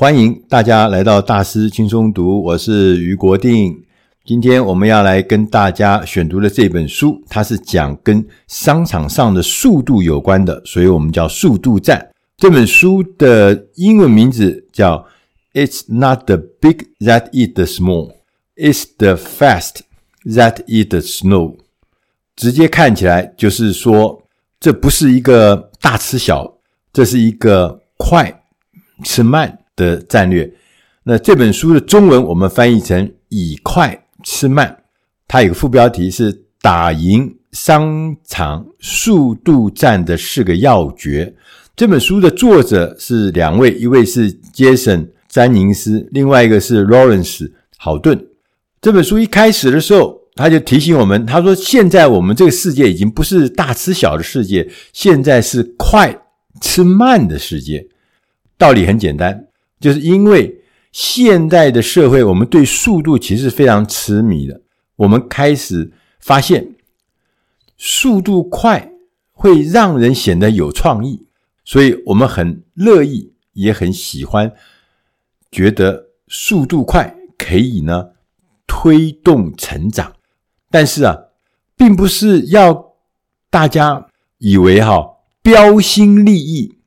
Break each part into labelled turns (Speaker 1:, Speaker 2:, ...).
Speaker 1: 欢迎大家来到大师轻松读，我是于国定。今天我们要来跟大家选读的这本书，它是讲跟商场上的速度有关的，所以我们叫《速度战》。这本书的英文名字叫 “It's not the big that eat the small, it's the fast that eat the slow”。直接看起来就是说，这不是一个大吃小，这是一个快吃慢的战略。那这本书的中文我们翻译成“以快”。吃慢，它有个副标题是“打赢商场速度战的四个要诀”。这本书的作者是两位，一位是杰森·詹宁斯，另外一个是劳伦斯·豪顿。这本书一开始的时候，他就提醒我们，他说：“现在我们这个世界已经不是大吃小的世界，现在是快吃慢的世界。”道理很简单，就是因为。现代的社会，我们对速度其实非常痴迷的。我们开始发现，速度快会让人显得有创意，所以我们很乐意，也很喜欢，觉得速度快可以呢推动成长。但是啊，并不是要大家以为哈标新立异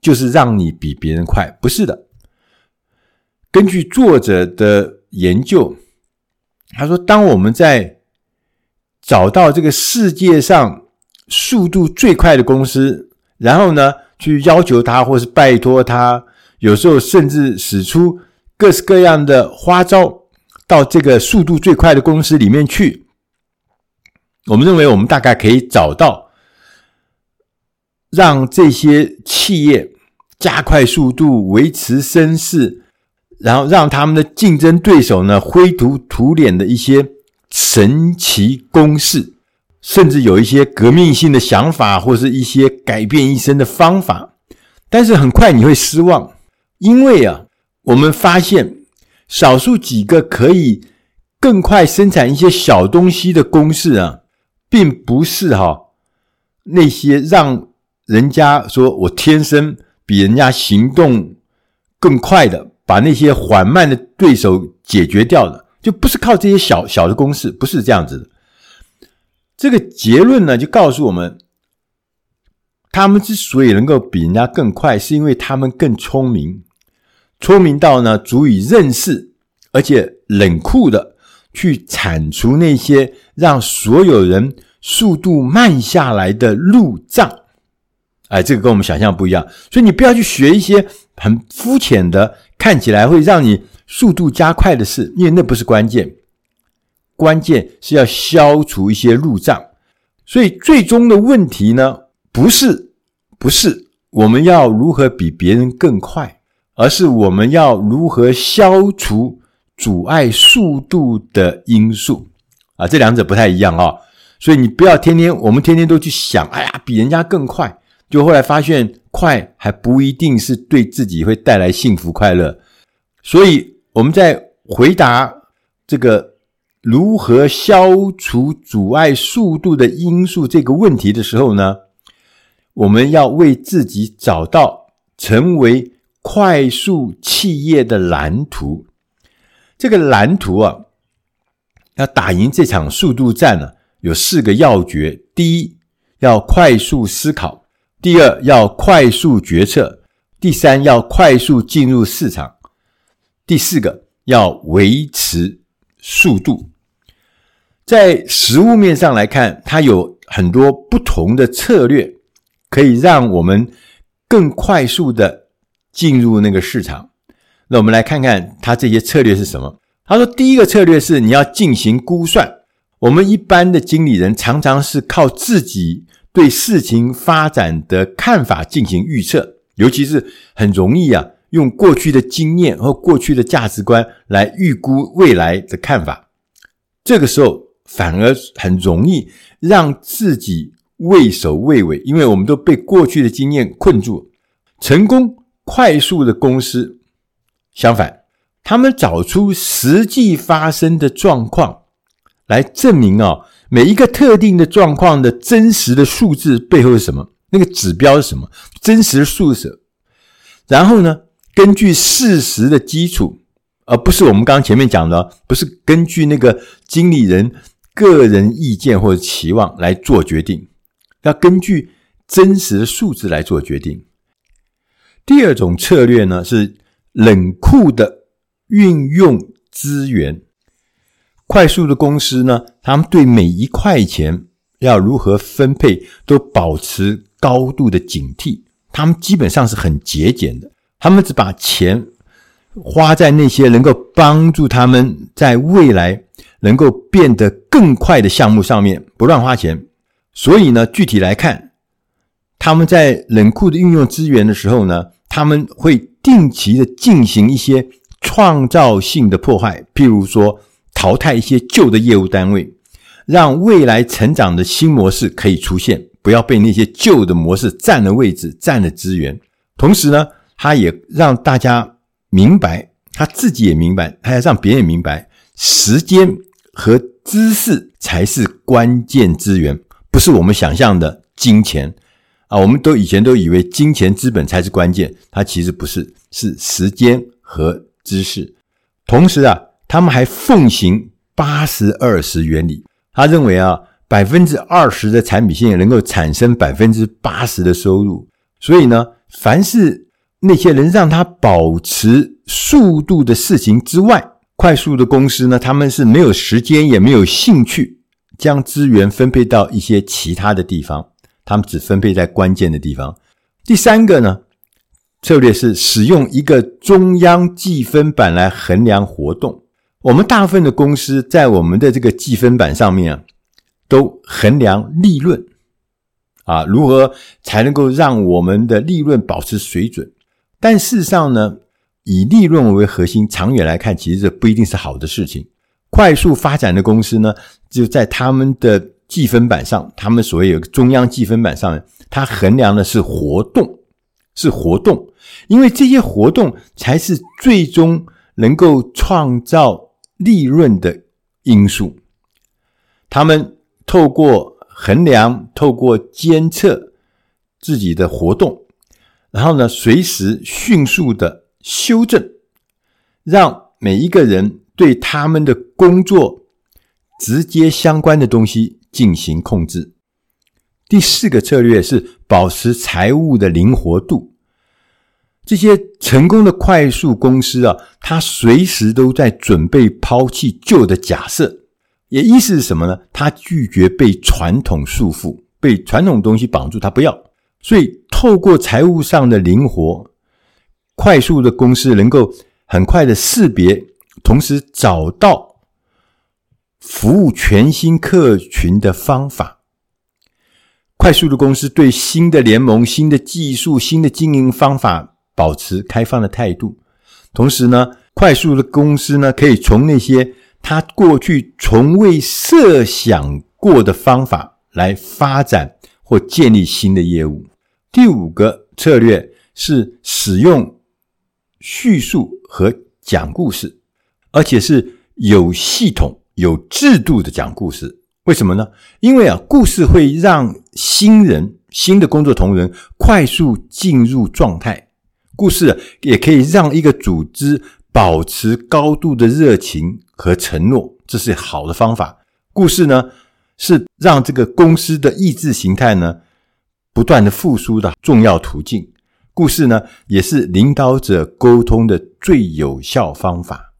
Speaker 1: 就是让你比别人快，不是的。根据作者的研究，他说：“当我们在找到这个世界上速度最快的公司，然后呢，去要求他，或是拜托他，有时候甚至使出各式各样的花招，到这个速度最快的公司里面去，我们认为我们大概可以找到让这些企业加快速度、维持声势。”然后让他们的竞争对手呢灰头土脸的一些神奇公式，甚至有一些革命性的想法，或是一些改变一生的方法。但是很快你会失望，因为啊，我们发现少数几个可以更快生产一些小东西的公式啊，并不是哈那些让人家说我天生比人家行动更快的。把那些缓慢的对手解决掉了，就不是靠这些小小的公式，不是这样子的。这个结论呢，就告诉我们，他们之所以能够比人家更快，是因为他们更聪明，聪明到呢足以认识，而且冷酷的去铲除那些让所有人速度慢下来的路障。哎，这个跟我们想象不一样，所以你不要去学一些很肤浅的。看起来会让你速度加快的事，因为那不是关键，关键是要消除一些路障。所以最终的问题呢，不是不是我们要如何比别人更快，而是我们要如何消除阻碍速度的因素啊，这两者不太一样啊。所以你不要天天我们天天都去想，哎呀，比人家更快。就后来发现，快还不一定是对自己会带来幸福快乐。所以我们在回答这个如何消除阻碍速度的因素这个问题的时候呢，我们要为自己找到成为快速企业的蓝图。这个蓝图啊，要打赢这场速度战呢，啊，有四个要诀：第一，要快速思考。第二，要快速决策；第三，要快速进入市场；第四个，要维持速度。在实物面上来看，它有很多不同的策略，可以让我们更快速的进入那个市场。那我们来看看它这些策略是什么。他说，第一个策略是你要进行估算。我们一般的经理人常常是靠自己。对事情发展的看法进行预测，尤其是很容易啊，用过去的经验和过去的价值观来预估未来的看法。这个时候反而很容易让自己畏首畏尾，因为我们都被过去的经验困住。成功快速的公司，相反，他们找出实际发生的状况来证明啊。每一个特定的状况的真实的数字背后是什么？那个指标是什么？真实的数字。然后呢，根据事实的基础，而不是我们刚刚前面讲的，不是根据那个经理人个人意见或者期望来做决定，要根据真实的数字来做决定。第二种策略呢，是冷酷的运用资源。快速的公司呢，他们对每一块钱要如何分配都保持高度的警惕。他们基本上是很节俭的，他们只把钱花在那些能够帮助他们在未来能够变得更快的项目上面，不乱花钱。所以呢，具体来看，他们在冷酷的运用资源的时候呢，他们会定期的进行一些创造性的破坏，譬如说。淘汰一些旧的业务单位，让未来成长的新模式可以出现，不要被那些旧的模式占了位置、占了资源。同时呢，他也让大家明白，他自己也明白，他要让别人明白，时间和知识才是关键资源，不是我们想象的金钱啊。我们都以前都以为金钱资本才是关键，它其实不是，是时间和知识。同时啊。他们还奉行八十二十原理，他认为啊，百分之二十的产品线能够产生百分之八十的收入。所以呢，凡是那些能让他保持速度的事情之外，快速的公司呢，他们是没有时间也没有兴趣将资源分配到一些其他的地方，他们只分配在关键的地方。第三个呢，策略是使用一个中央计分板来衡量活动。我们大部分的公司在我们的这个计分板上面啊，都衡量利润啊，如何才能够让我们的利润保持水准？但事实上呢，以利润为核心，长远来看，其实这不一定是好的事情。快速发展的公司呢，就在他们的计分板上，他们所谓有个中央计分板上面，它衡量的是活动，是活动，因为这些活动才是最终能够创造。利润的因素，他们透过衡量、透过监测自己的活动，然后呢，随时迅速的修正，让每一个人对他们的工作直接相关的东西进行控制。第四个策略是保持财务的灵活度。这些成功的快速公司啊，它随时都在准备抛弃旧的假设，也意思是什么呢？它拒绝被传统束缚，被传统东西绑住，它不要。所以，透过财务上的灵活，快速的公司能够很快的识别，同时找到服务全新客群的方法。快速的公司对新的联盟、新的技术、新的经营方法。保持开放的态度，同时呢，快速的公司呢，可以从那些他过去从未设想过的方法来发展或建立新的业务。第五个策略是使用叙述和讲故事，而且是有系统、有制度的讲故事。为什么呢？因为啊，故事会让新人、新的工作同仁快速进入状态。故事也可以让一个组织保持高度的热情和承诺，这是好的方法。故事呢，是让这个公司的意识形态呢不断的复苏的重要途径。故事呢，也是领导者沟通的最有效方法。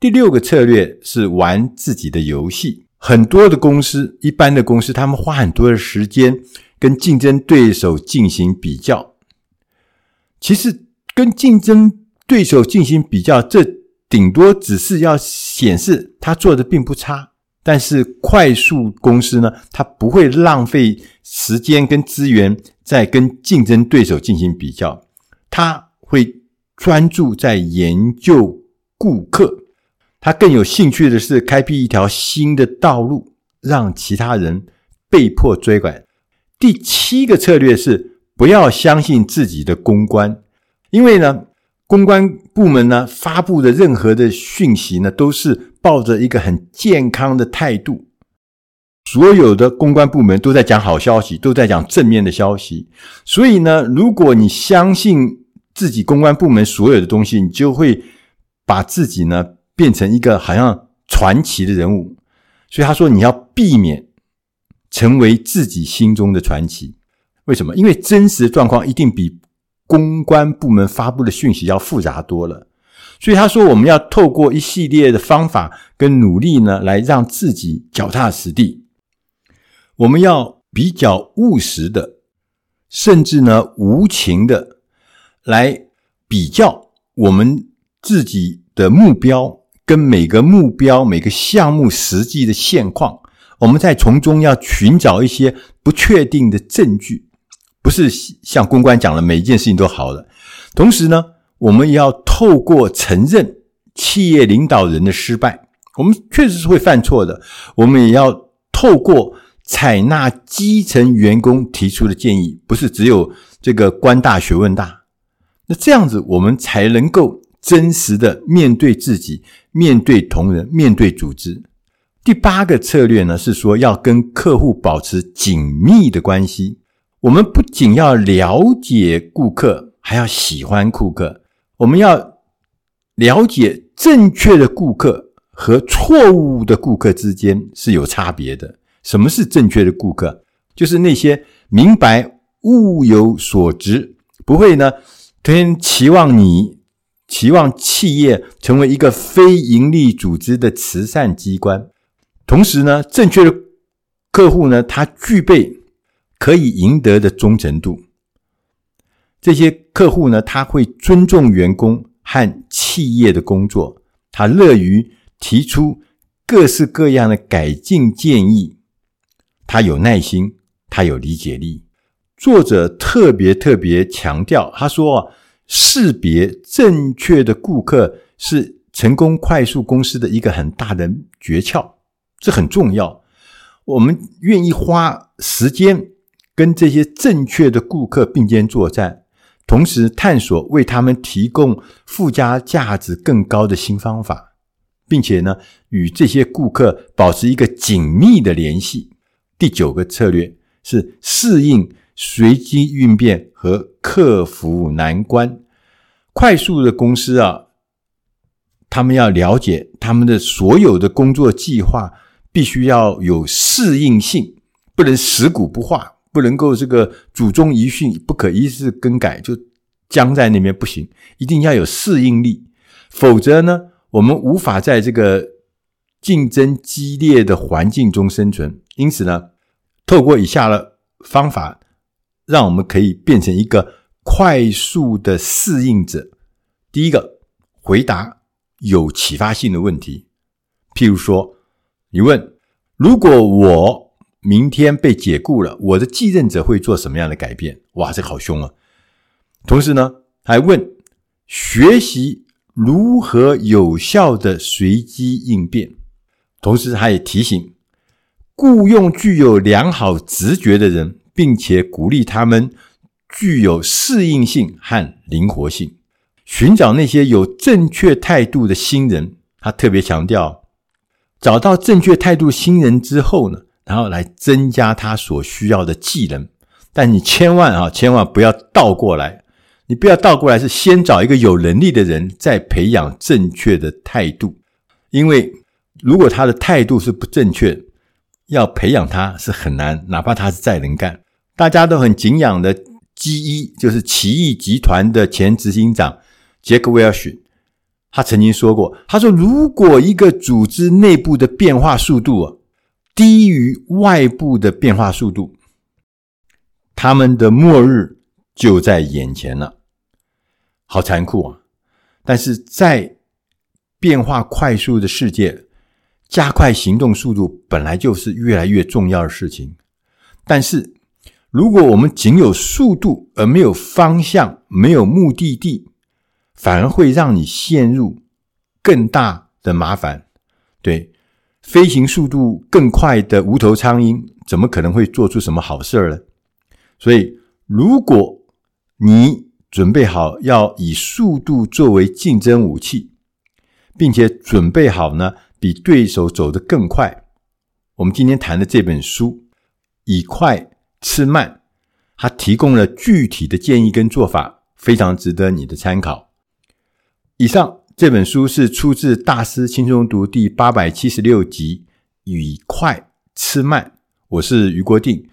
Speaker 1: 第六个策略是玩自己的游戏。很多的公司，一般的公司，他们花很多的时间跟竞争对手进行比较。其实跟竞争对手进行比较，这顶多只是要显示他做的并不差。但是快速公司呢，它不会浪费时间跟资源在跟竞争对手进行比较，他会专注在研究顾客。他更有兴趣的是开辟一条新的道路，让其他人被迫追赶。第七个策略是。不要相信自己的公关，因为呢，公关部门呢发布的任何的讯息呢，都是抱着一个很健康的态度。所有的公关部门都在讲好消息，都在讲正面的消息。所以呢，如果你相信自己公关部门所有的东西，你就会把自己呢变成一个好像传奇的人物。所以他说，你要避免成为自己心中的传奇。为什么？因为真实的状况一定比公关部门发布的讯息要复杂多了。所以他说，我们要透过一系列的方法跟努力呢，来让自己脚踏实地。我们要比较务实的，甚至呢无情的来比较我们自己的目标跟每个目标、每个项目实际的现况。我们在从中要寻找一些不确定的证据，不是像公关讲的每一件事情都好了。同时呢，我们也要透过承认企业领导人的失败，我们确实是会犯错的。我们也要透过采纳基层员工提出的建议，不是只有这个官大学问大。那这样子，我们才能够真实的面对自己，面对同仁，面对组织。第八个策略呢，是说要跟客户保持紧密的关系。我们不仅要了解顾客，还要喜欢顾客。我们要了解正确的顾客和错误的顾客之间是有差别的。什么是正确的顾客？就是那些明白物有所值，不会呢，天期望你期望企业成为一个非盈利组织的慈善机关。同时呢，正确的客户呢，他具备可以赢得的忠诚度。这些客户呢，他会尊重员工和企业的工作，他乐于提出各式各样的改进建议。他有耐心，他有理解力。作者特别特别强调，他说啊：“识别正确的顾客是成功快速公司的一个很大的诀窍，这很重要。我们愿意花时间跟这些正确的顾客并肩作战，同时探索为他们提供附加价值更高的新方法，并且呢，与这些顾客保持一个紧密的联系。”第九个策略是适应随机应变和克服难关。快速的公司啊，他们要了解他们的所有的工作计划必须要有适应性，不能死骨不化，不能够这个祖宗遗训不可一世更改，就僵在那边不行，一定要有适应力，否则呢，我们无法在这个。竞争激烈的环境中生存，因此呢，透过以下的方法，让我们可以变成一个快速的适应者。第一个，回答有启发性的问题，譬如说，你问：如果我明天被解雇了，我的继任者会做什么样的改变？哇，这个好凶啊！同时呢，还问：学习如何有效的随机应变。同时，他也提醒雇佣具有良好直觉的人，并且鼓励他们具有适应性和灵活性，寻找那些有正确态度的新人。他特别强调，找到正确态度新人之后呢，然后来增加他所需要的技能。但你千万啊，千万不要倒过来，你不要倒过来，是先找一个有能力的人，再培养正确的态度，因为。如果他的态度是不正确，要培养他是很难，哪怕他是再能干。大家都很敬仰的 GE，就是奇异集团的前执行长杰克·威尔逊，他曾经说过：“他说，如果一个组织内部的变化速度啊低于外部的变化速度，他们的末日就在眼前了。”好残酷啊！但是在变化快速的世界。加快行动速度本来就是越来越重要的事情，但是如果我们仅有速度而没有方向、没有目的地，反而会让你陷入更大的麻烦。对，飞行速度更快的无头苍蝇，怎么可能会做出什么好事儿呢？所以，如果你准备好要以速度作为竞争武器，并且准备好呢，比对手走得更快。我们今天谈的这本书《以快吃慢》，它提供了具体的建议跟做法，非常值得你的参考。以上这本书是出自《大师轻松读》第八百七十六集《语快吃慢》，我是余国定。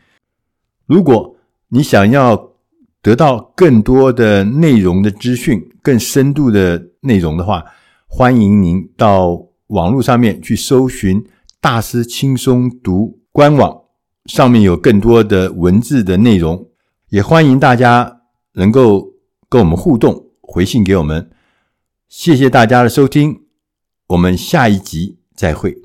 Speaker 1: 如果你想要得到更多的内容的资讯、更深度的内容的话，欢迎您到网络上面去搜寻“大师轻松读”官网，上面有更多的文字的内容。也欢迎大家能够跟我们互动，回信给我们。谢谢大家的收听，我们下一集再会。